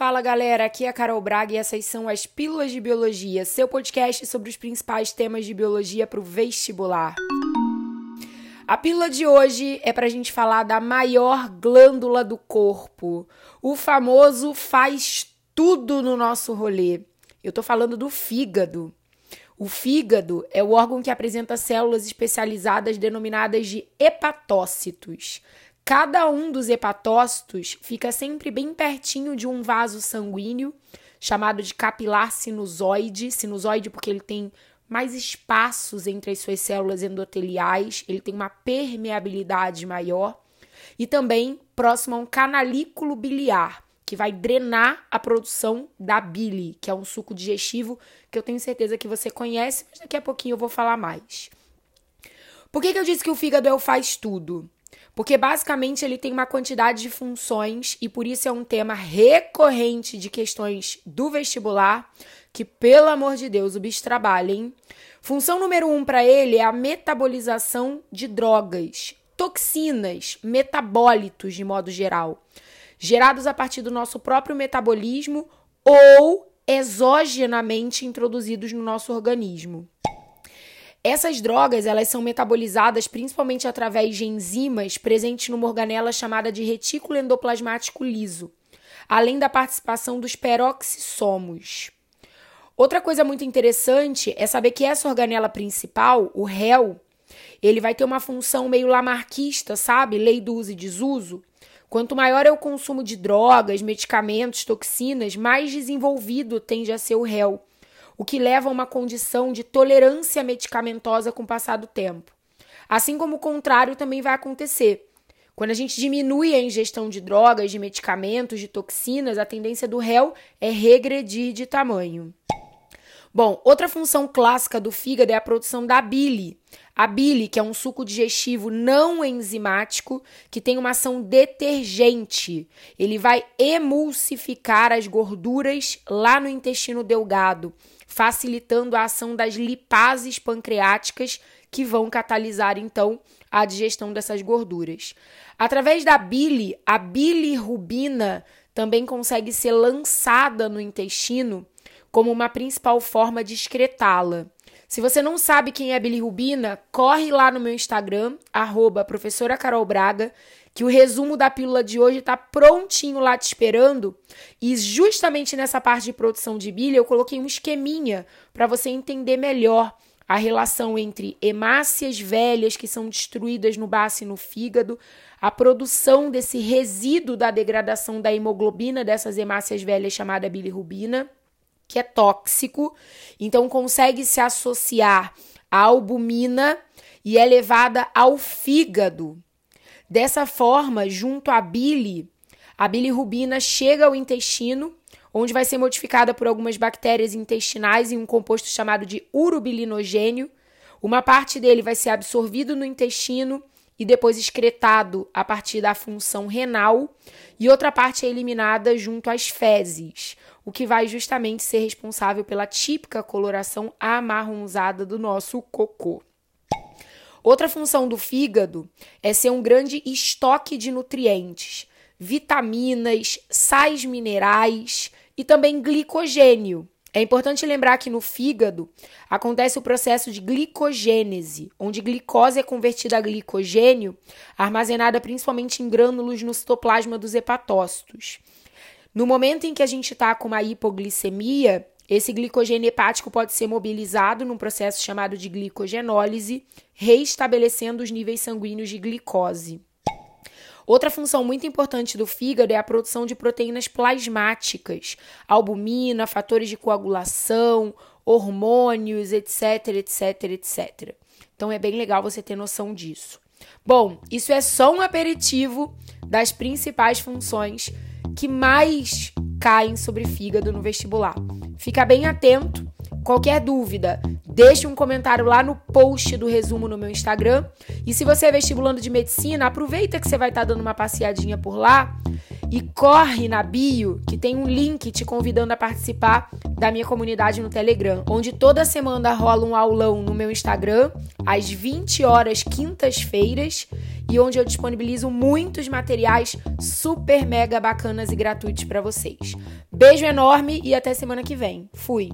Fala galera, aqui é a Carol Braga e essas são as Pílulas de Biologia, seu podcast sobre os principais temas de biologia para o vestibular. A pílula de hoje é para a gente falar da maior glândula do corpo, o famoso faz tudo no nosso rolê. Eu tô falando do fígado. O fígado é o órgão que apresenta células especializadas denominadas de hepatócitos. Cada um dos hepatócitos fica sempre bem pertinho de um vaso sanguíneo, chamado de capilar sinusoide. Sinusoide porque ele tem mais espaços entre as suas células endoteliais, ele tem uma permeabilidade maior. E também próximo a um canalículo biliar, que vai drenar a produção da bile, que é um suco digestivo que eu tenho certeza que você conhece, mas daqui a pouquinho eu vou falar mais. Por que, que eu disse que o fígado é o faz tudo? Porque basicamente ele tem uma quantidade de funções e por isso é um tema recorrente de questões do vestibular, que pelo amor de Deus o bicho trabalha, hein? Função número um para ele é a metabolização de drogas, toxinas, metabólitos de modo geral, gerados a partir do nosso próprio metabolismo ou exogenamente introduzidos no nosso organismo. Essas drogas, elas são metabolizadas principalmente através de enzimas presentes numa organela chamada de retículo endoplasmático liso, além da participação dos peroxissomos. Outra coisa muito interessante é saber que essa organela principal, o réu, ele vai ter uma função meio lamarquista, sabe? Lei do uso e desuso. Quanto maior é o consumo de drogas, medicamentos, toxinas, mais desenvolvido tende a ser o réu o que leva a uma condição de tolerância medicamentosa com o passar do tempo. Assim como o contrário também vai acontecer. Quando a gente diminui a ingestão de drogas, de medicamentos, de toxinas, a tendência do réu é regredir de tamanho. Bom, outra função clássica do fígado é a produção da bile. A bile, que é um suco digestivo não enzimático, que tem uma ação detergente. Ele vai emulsificar as gorduras lá no intestino delgado facilitando a ação das lipases pancreáticas que vão catalisar então a digestão dessas gorduras. Através da bile, a bilirrubina também consegue ser lançada no intestino como uma principal forma de excretá-la. Se você não sabe quem é bilirrubina, corre lá no meu Instagram, arroba professora Carol Braga, que o resumo da pílula de hoje está prontinho lá te esperando. E justamente nessa parte de produção de bile, eu coloquei um esqueminha para você entender melhor a relação entre hemácias velhas que são destruídas no baço e no fígado, a produção desse resíduo da degradação da hemoglobina dessas hemácias velhas chamada bilirrubina, que é tóxico, então consegue se associar à albumina e é levada ao fígado. Dessa forma, junto à bile, a bilirrubina chega ao intestino, onde vai ser modificada por algumas bactérias intestinais em um composto chamado de urobilinogênio. Uma parte dele vai ser absorvido no intestino e depois excretado a partir da função renal, e outra parte é eliminada junto às fezes, o que vai justamente ser responsável pela típica coloração amarronzada do nosso cocô. Outra função do fígado é ser um grande estoque de nutrientes, vitaminas, sais minerais e também glicogênio. É importante lembrar que no fígado acontece o processo de glicogênese, onde glicose é convertida a glicogênio, armazenada principalmente em grânulos no citoplasma dos hepatócitos. No momento em que a gente está com uma hipoglicemia, esse glicogênio hepático pode ser mobilizado num processo chamado de glicogenólise, reestabelecendo os níveis sanguíneos de glicose. Outra função muito importante do fígado é a produção de proteínas plasmáticas, albumina, fatores de coagulação, hormônios, etc, etc, etc. Então é bem legal você ter noção disso. Bom, isso é só um aperitivo das principais funções que mais caem sobre fígado no vestibular. Fica bem atento. Qualquer dúvida, deixe um comentário lá no post do resumo no meu Instagram. E se você é vestibulando de medicina, aproveita que você vai estar tá dando uma passeadinha por lá e corre na bio que tem um link te convidando a participar da minha comunidade no Telegram, onde toda semana rola um aulão no meu Instagram às 20 horas quintas-feiras e onde eu disponibilizo muitos materiais super mega bacanas e gratuitos para vocês. Beijo enorme e até semana que vem. Fui!